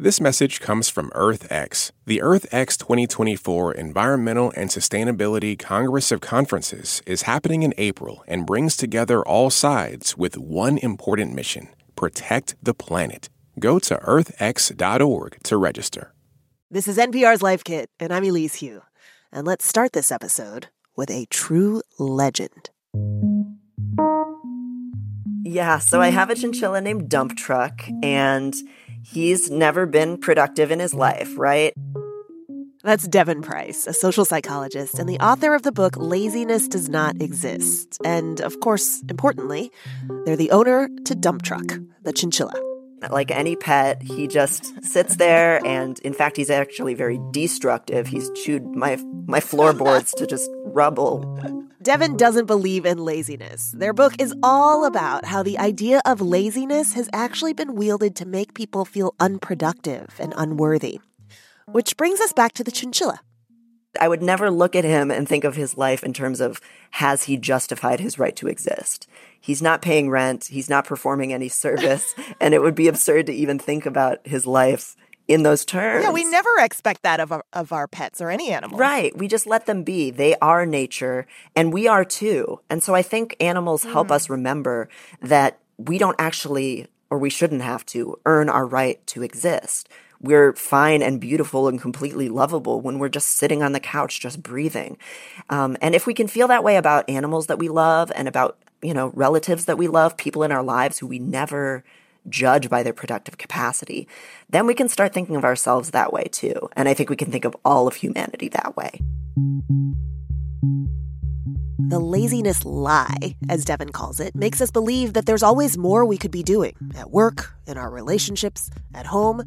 This message comes from EarthX. The EarthX 2024 Environmental and Sustainability Congress of Conferences is happening in April and brings together all sides with one important mission protect the planet. Go to earthx.org to register. This is NPR's Life Kit, and I'm Elise Hu. And let's start this episode with a true legend. Yeah, so I have a chinchilla named Dump Truck, and he's never been productive in his life, right? That's Devon Price, a social psychologist and the author of the book Laziness Does Not Exist. And of course, importantly, they're the owner to Dump Truck, the chinchilla. Like any pet, he just sits there and in fact he's actually very destructive. He's chewed my my floorboards to just rubble. Devon doesn't believe in laziness. Their book is all about how the idea of laziness has actually been wielded to make people feel unproductive and unworthy. Which brings us back to the chinchilla. I would never look at him and think of his life in terms of has he justified his right to exist? He's not paying rent, he's not performing any service, and it would be absurd to even think about his life in those terms. Yeah, we never expect that of our, of our pets or any animal. Right. We just let them be. They are nature and we are too. And so I think animals mm. help us remember that we don't actually or we shouldn't have to earn our right to exist. We're fine and beautiful and completely lovable when we're just sitting on the couch, just breathing. Um, and if we can feel that way about animals that we love and about, you know, relatives that we love, people in our lives who we never judge by their productive capacity, then we can start thinking of ourselves that way too. And I think we can think of all of humanity that way. The laziness lie, as Devon calls it, makes us believe that there's always more we could be doing at work, in our relationships, at home,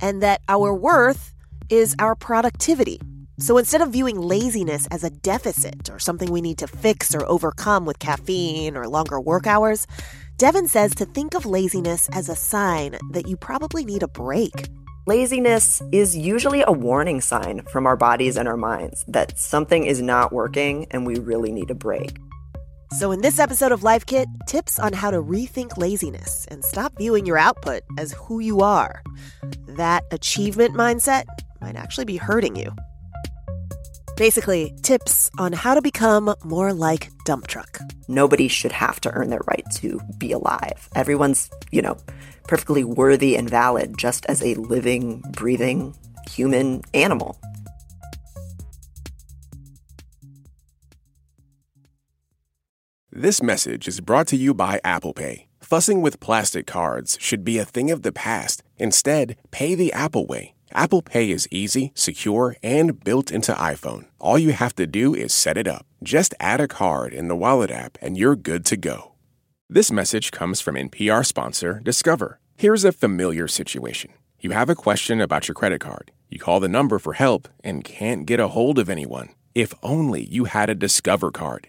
and that our worth is our productivity. So instead of viewing laziness as a deficit or something we need to fix or overcome with caffeine or longer work hours, Devon says to think of laziness as a sign that you probably need a break. Laziness is usually a warning sign from our bodies and our minds that something is not working and we really need a break. So, in this episode of Life Kit, tips on how to rethink laziness and stop viewing your output as who you are. That achievement mindset might actually be hurting you. Basically, tips on how to become more like Dump Truck. Nobody should have to earn their right to be alive. Everyone's, you know, perfectly worthy and valid just as a living, breathing human animal. This message is brought to you by Apple Pay. Fussing with plastic cards should be a thing of the past. Instead, pay the Apple way Apple Pay is easy, secure, and built into iPhone. All you have to do is set it up. Just add a card in the Wallet app and you're good to go. This message comes from NPR sponsor Discover. Here's a familiar situation. You have a question about your credit card. You call the number for help and can't get a hold of anyone. If only you had a Discover card.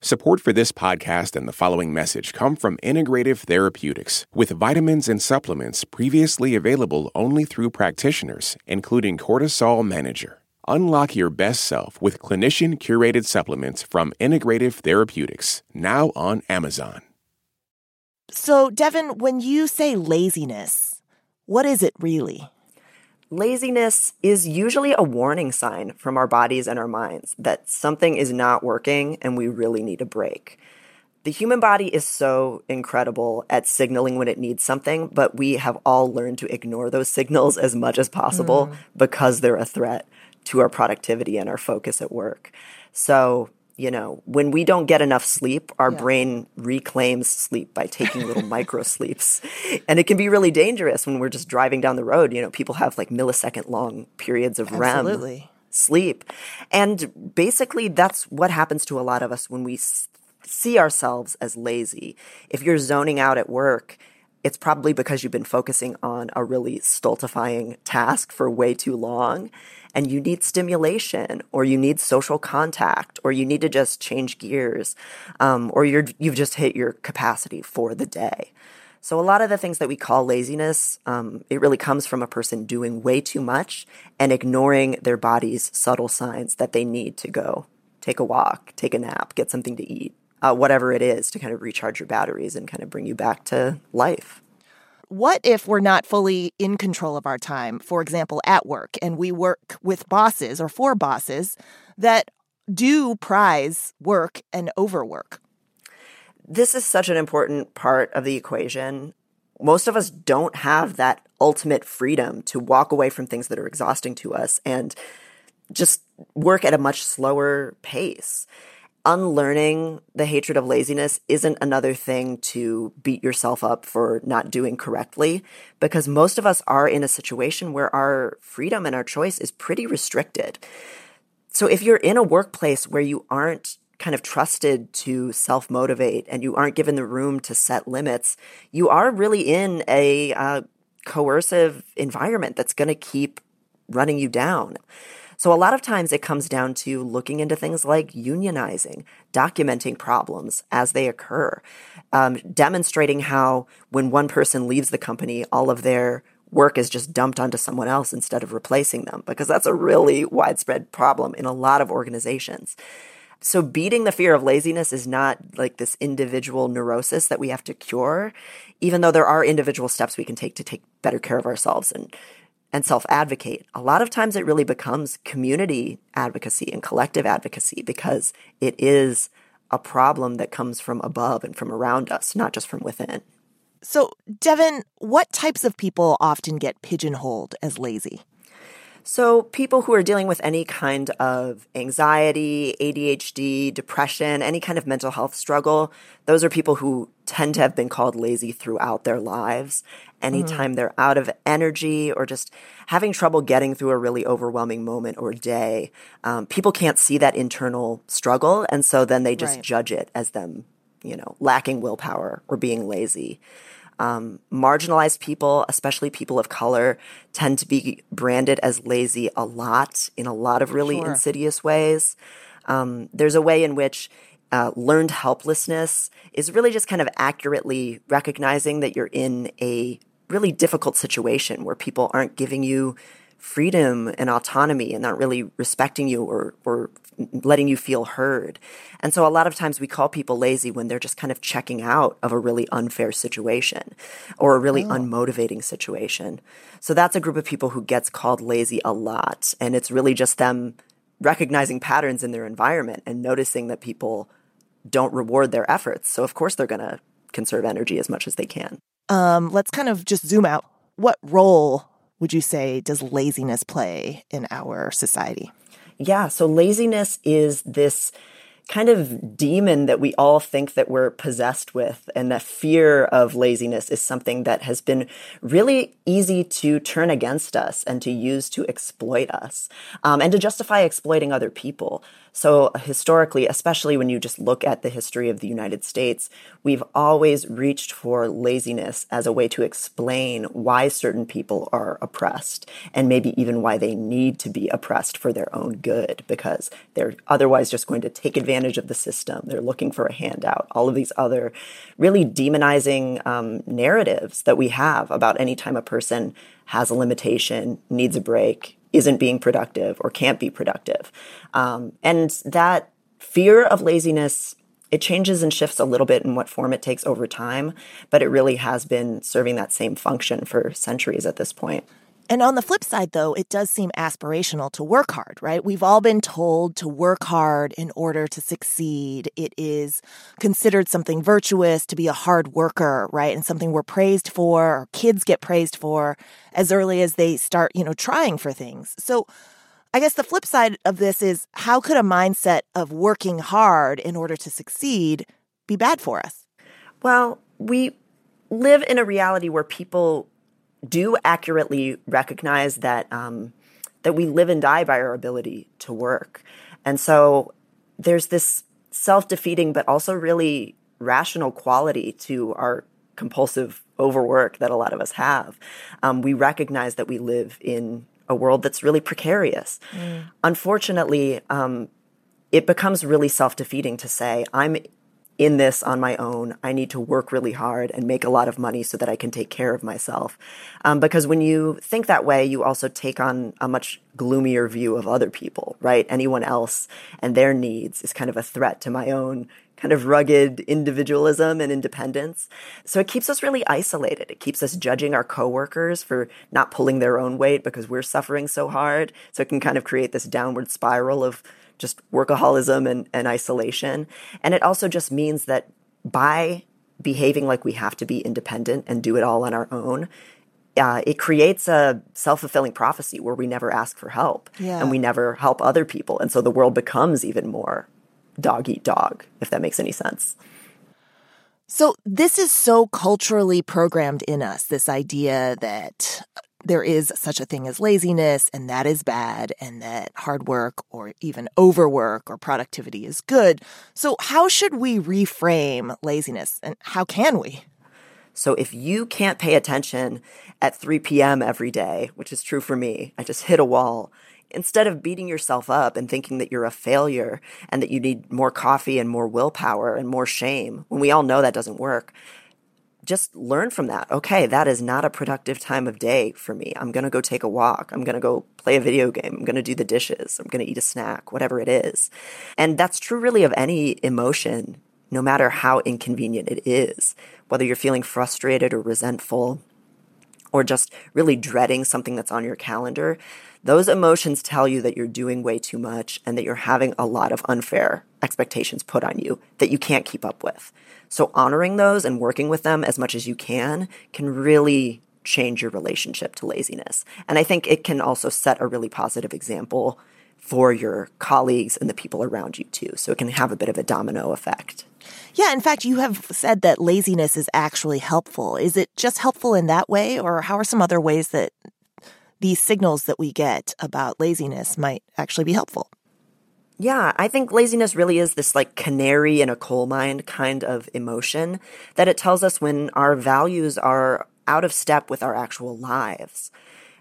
Support for this podcast and the following message come from Integrative Therapeutics, with vitamins and supplements previously available only through practitioners, including Cortisol Manager. Unlock your best self with clinician curated supplements from Integrative Therapeutics, now on Amazon. So, Devon, when you say laziness, what is it really? Laziness is usually a warning sign from our bodies and our minds that something is not working and we really need a break. The human body is so incredible at signaling when it needs something, but we have all learned to ignore those signals as much as possible mm. because they're a threat to our productivity and our focus at work. So, you know, when we don't get enough sleep, our yeah. brain reclaims sleep by taking little micro sleeps. And it can be really dangerous when we're just driving down the road. You know, people have like millisecond long periods of Absolutely. REM sleep. And basically, that's what happens to a lot of us when we see ourselves as lazy. If you're zoning out at work, it's probably because you've been focusing on a really stultifying task for way too long and you need stimulation or you need social contact or you need to just change gears um, or you're, you've just hit your capacity for the day. So a lot of the things that we call laziness, um, it really comes from a person doing way too much and ignoring their body's subtle signs that they need to go take a walk, take a nap, get something to eat, uh, whatever it is to kind of recharge your batteries and kind of bring you back to life. What if we're not fully in control of our time, for example, at work, and we work with bosses or for bosses that do prize work and overwork? This is such an important part of the equation. Most of us don't have that ultimate freedom to walk away from things that are exhausting to us and just work at a much slower pace unlearning the hatred of laziness isn't another thing to beat yourself up for not doing correctly because most of us are in a situation where our freedom and our choice is pretty restricted. So if you're in a workplace where you aren't kind of trusted to self motivate and you aren't given the room to set limits, you are really in a uh, coercive environment that's going to keep running you down. So a lot of times it comes down to looking into things like unionizing, documenting problems as they occur, um, demonstrating how when one person leaves the company, all of their work is just dumped onto someone else instead of replacing them, because that's a really widespread problem in a lot of organizations. So beating the fear of laziness is not like this individual neurosis that we have to cure, even though there are individual steps we can take to take better care of ourselves and and self advocate, a lot of times it really becomes community advocacy and collective advocacy because it is a problem that comes from above and from around us, not just from within. So, Devon, what types of people often get pigeonholed as lazy? So, people who are dealing with any kind of anxiety, ADHD, depression, any kind of mental health struggle, those are people who tend to have been called lazy throughout their lives. Anytime mm. they're out of energy or just having trouble getting through a really overwhelming moment or day, um, people can't see that internal struggle. And so then they just right. judge it as them, you know, lacking willpower or being lazy. Um, marginalized people, especially people of color, tend to be branded as lazy a lot in a lot of really sure. insidious ways. Um, there's a way in which uh, learned helplessness is really just kind of accurately recognizing that you're in a really difficult situation where people aren't giving you freedom and autonomy and not really respecting you or, or letting you feel heard. And so a lot of times we call people lazy when they're just kind of checking out of a really unfair situation or a really oh. unmotivating situation. So that's a group of people who gets called lazy a lot. And it's really just them recognizing patterns in their environment and noticing that people don't reward their efforts. So of course they're going to conserve energy as much as they can. Um, let's kind of just zoom out. What role would you say does laziness play in our society? Yeah, so laziness is this kind of demon that we all think that we're possessed with and that fear of laziness is something that has been really easy to turn against us and to use to exploit us um, and to justify exploiting other people so, historically, especially when you just look at the history of the United States, we've always reached for laziness as a way to explain why certain people are oppressed and maybe even why they need to be oppressed for their own good because they're otherwise just going to take advantage of the system. They're looking for a handout. All of these other really demonizing um, narratives that we have about any time a person has a limitation, needs a break, isn't being productive or can't be productive. Um, and that fear of laziness, it changes and shifts a little bit in what form it takes over time, but it really has been serving that same function for centuries at this point. And on the flip side, though, it does seem aspirational to work hard, right? We've all been told to work hard in order to succeed. It is considered something virtuous to be a hard worker, right? And something we're praised for, or kids get praised for as early as they start, you know, trying for things. So I guess the flip side of this is how could a mindset of working hard in order to succeed be bad for us? Well, we live in a reality where people do accurately recognize that um, that we live and die by our ability to work, and so there's this self-defeating but also really rational quality to our compulsive overwork that a lot of us have, um, we recognize that we live in a world that's really precarious. Mm. Unfortunately, um, it becomes really self defeating to say, I'm in this on my own. I need to work really hard and make a lot of money so that I can take care of myself. Um, because when you think that way, you also take on a much gloomier view of other people, right? Anyone else and their needs is kind of a threat to my own kind of rugged individualism and independence. So it keeps us really isolated. It keeps us judging our coworkers for not pulling their own weight because we're suffering so hard. So it can kind of create this downward spiral of just workaholism and, and isolation. And it also just means that by behaving like we have to be independent and do it all on our own, uh, it creates a self fulfilling prophecy where we never ask for help yeah. and we never help other people. And so the world becomes even more dog eat dog, if that makes any sense. So, this is so culturally programmed in us this idea that there is such a thing as laziness and that is bad and that hard work or even overwork or productivity is good. So how should we reframe laziness and how can we? So if you can't pay attention at 3 p.m. every day, which is true for me, I just hit a wall. Instead of beating yourself up and thinking that you're a failure and that you need more coffee and more willpower and more shame, when we all know that doesn't work, just learn from that. Okay, that is not a productive time of day for me. I'm going to go take a walk. I'm going to go play a video game. I'm going to do the dishes. I'm going to eat a snack, whatever it is. And that's true really of any emotion, no matter how inconvenient it is. Whether you're feeling frustrated or resentful or just really dreading something that's on your calendar, those emotions tell you that you're doing way too much and that you're having a lot of unfair expectations put on you that you can't keep up with. So honoring those and working with them as much as you can can really change your relationship to laziness. And I think it can also set a really positive example for your colleagues and the people around you too. So it can have a bit of a domino effect. Yeah, in fact, you have said that laziness is actually helpful. Is it just helpful in that way, or how are some other ways that these signals that we get about laziness might actually be helpful? Yeah, I think laziness really is this like canary in a coal mine kind of emotion that it tells us when our values are out of step with our actual lives.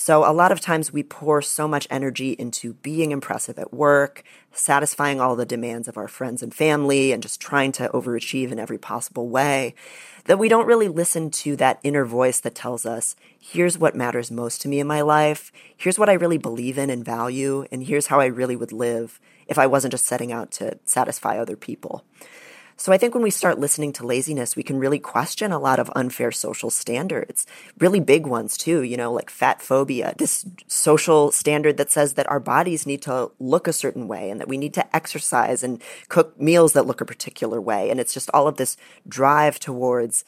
So a lot of times we pour so much energy into being impressive at work, satisfying all the demands of our friends and family, and just trying to overachieve in every possible way that we don't really listen to that inner voice that tells us, here's what matters most to me in my life, here's what I really believe in and value, and here's how I really would live if I wasn't just setting out to satisfy other people. So I think when we start listening to laziness, we can really question a lot of unfair social standards, really big ones too, you know, like fat phobia, this social standard that says that our bodies need to look a certain way and that we need to exercise and cook meals that look a particular way. And it's just all of this drive towards,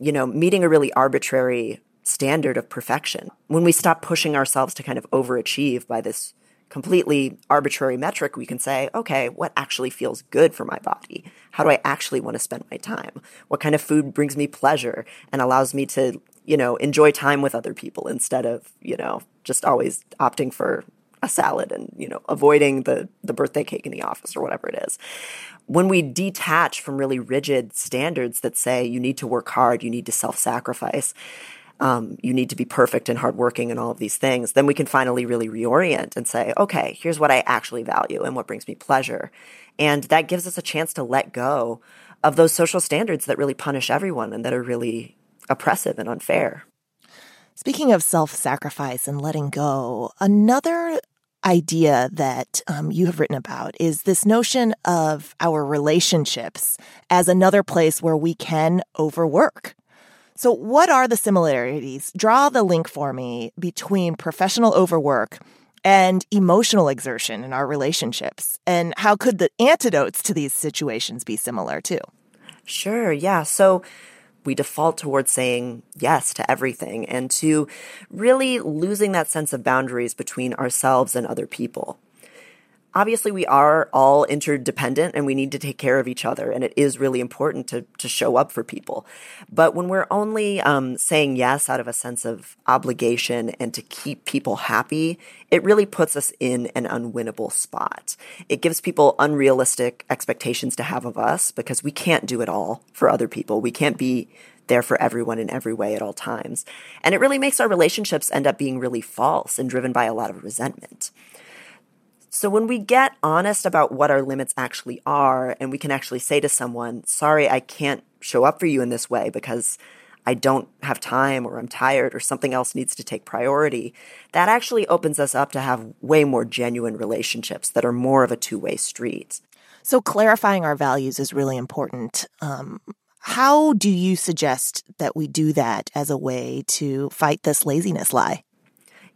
you know, meeting a really arbitrary standard of perfection. When we stop pushing ourselves to kind of overachieve by this completely arbitrary metric, we can say, okay, what actually feels good for my body? How do I actually want to spend my time? What kind of food brings me pleasure and allows me to, you know, enjoy time with other people instead of, you know, just always opting for a salad and, you know, avoiding the, the birthday cake in the office or whatever it is. When we detach from really rigid standards that say you need to work hard, you need to self sacrifice, um, you need to be perfect and hardworking and all of these things, then we can finally really reorient and say, okay, here's what I actually value and what brings me pleasure. And that gives us a chance to let go of those social standards that really punish everyone and that are really oppressive and unfair. Speaking of self sacrifice and letting go, another idea that um, you have written about is this notion of our relationships as another place where we can overwork. So, what are the similarities? Draw the link for me between professional overwork and emotional exertion in our relationships. And how could the antidotes to these situations be similar too? Sure, yeah. So, we default towards saying yes to everything and to really losing that sense of boundaries between ourselves and other people obviously we are all interdependent and we need to take care of each other and it is really important to, to show up for people but when we're only um, saying yes out of a sense of obligation and to keep people happy it really puts us in an unwinnable spot it gives people unrealistic expectations to have of us because we can't do it all for other people we can't be there for everyone in every way at all times. And it really makes our relationships end up being really false and driven by a lot of resentment. So when we get honest about what our limits actually are, and we can actually say to someone, sorry, I can't show up for you in this way because I don't have time or I'm tired or something else needs to take priority, that actually opens us up to have way more genuine relationships that are more of a two way street. So clarifying our values is really important. Um, how do you suggest that we do that as a way to fight this laziness lie?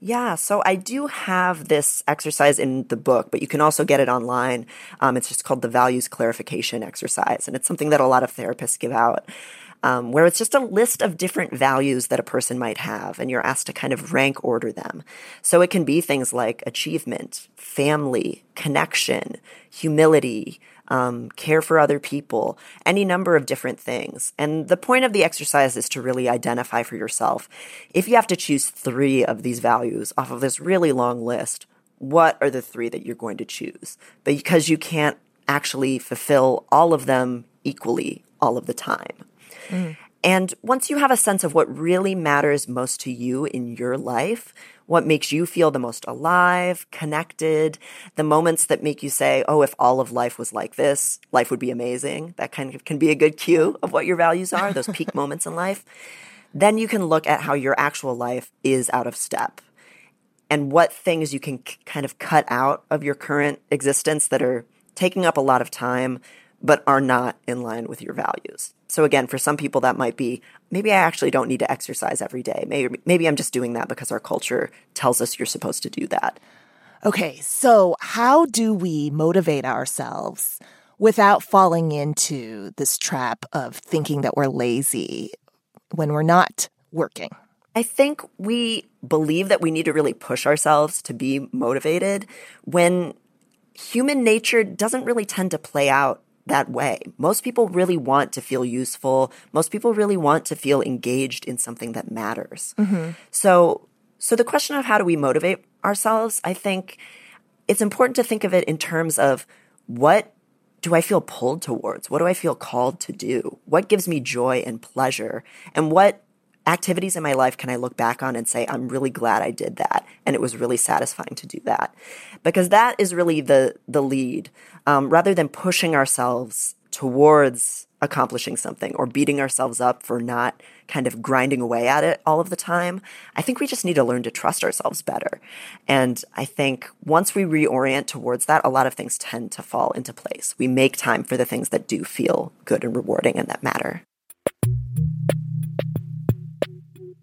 Yeah, so I do have this exercise in the book, but you can also get it online. Um, it's just called the values clarification exercise, and it's something that a lot of therapists give out. Um, where it's just a list of different values that a person might have, and you're asked to kind of rank order them. So it can be things like achievement, family, connection, humility, um, care for other people, any number of different things. And the point of the exercise is to really identify for yourself. If you have to choose three of these values off of this really long list, what are the three that you're going to choose? Because you can't actually fulfill all of them equally all of the time. Mm. And once you have a sense of what really matters most to you in your life, what makes you feel the most alive, connected, the moments that make you say, oh, if all of life was like this, life would be amazing. That kind of can be a good cue of what your values are, those peak moments in life. Then you can look at how your actual life is out of step and what things you can c- kind of cut out of your current existence that are taking up a lot of time, but are not in line with your values. So again, for some people that might be maybe I actually don't need to exercise every day. Maybe maybe I'm just doing that because our culture tells us you're supposed to do that. Okay, so how do we motivate ourselves without falling into this trap of thinking that we're lazy when we're not working? I think we believe that we need to really push ourselves to be motivated when human nature doesn't really tend to play out that way. Most people really want to feel useful. Most people really want to feel engaged in something that matters. Mm-hmm. So, so the question of how do we motivate ourselves, I think it's important to think of it in terms of what do I feel pulled towards? What do I feel called to do? What gives me joy and pleasure? And what activities in my life can I look back on and say, I'm really glad I did that. And it was really satisfying to do that. Because that is really the, the lead. Um, rather than pushing ourselves towards accomplishing something or beating ourselves up for not kind of grinding away at it all of the time, I think we just need to learn to trust ourselves better. And I think once we reorient towards that, a lot of things tend to fall into place. We make time for the things that do feel good and rewarding and that matter.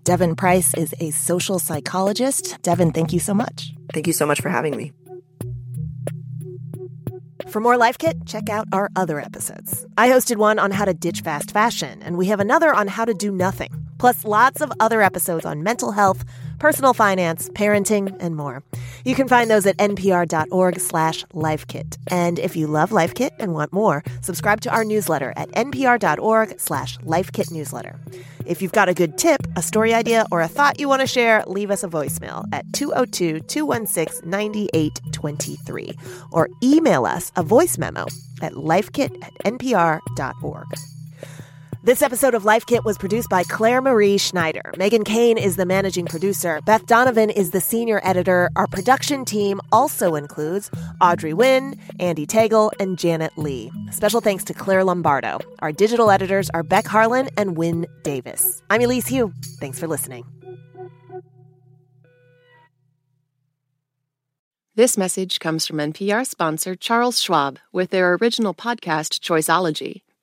Devon Price is a social psychologist. Devon, thank you so much. Thank you so much for having me. For more Life Kit, check out our other episodes. I hosted one on how to ditch fast fashion, and we have another on how to do nothing, plus lots of other episodes on mental health personal finance, parenting, and more. You can find those at npr.org slash lifekit. And if you love Life Kit and want more, subscribe to our newsletter at npr.org slash lifekitnewsletter. If you've got a good tip, a story idea, or a thought you want to share, leave us a voicemail at 202-216-9823 or email us a voice memo at lifekit at npr.org. This episode of Life Kit was produced by Claire Marie Schneider. Megan Kane is the managing producer. Beth Donovan is the senior editor. Our production team also includes Audrey Nguyen, Andy Tagle, and Janet Lee. Special thanks to Claire Lombardo. Our digital editors are Beck Harlan and Wynne Davis. I'm Elise Hu. Thanks for listening. This message comes from NPR sponsor Charles Schwab with their original podcast, Choiceology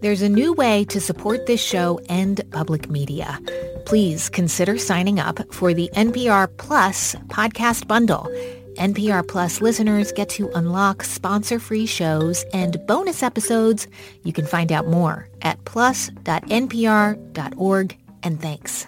There's a new way to support this show and public media. Please consider signing up for the NPR Plus podcast bundle. NPR Plus listeners get to unlock sponsor-free shows and bonus episodes. You can find out more at plus.npr.org. And thanks.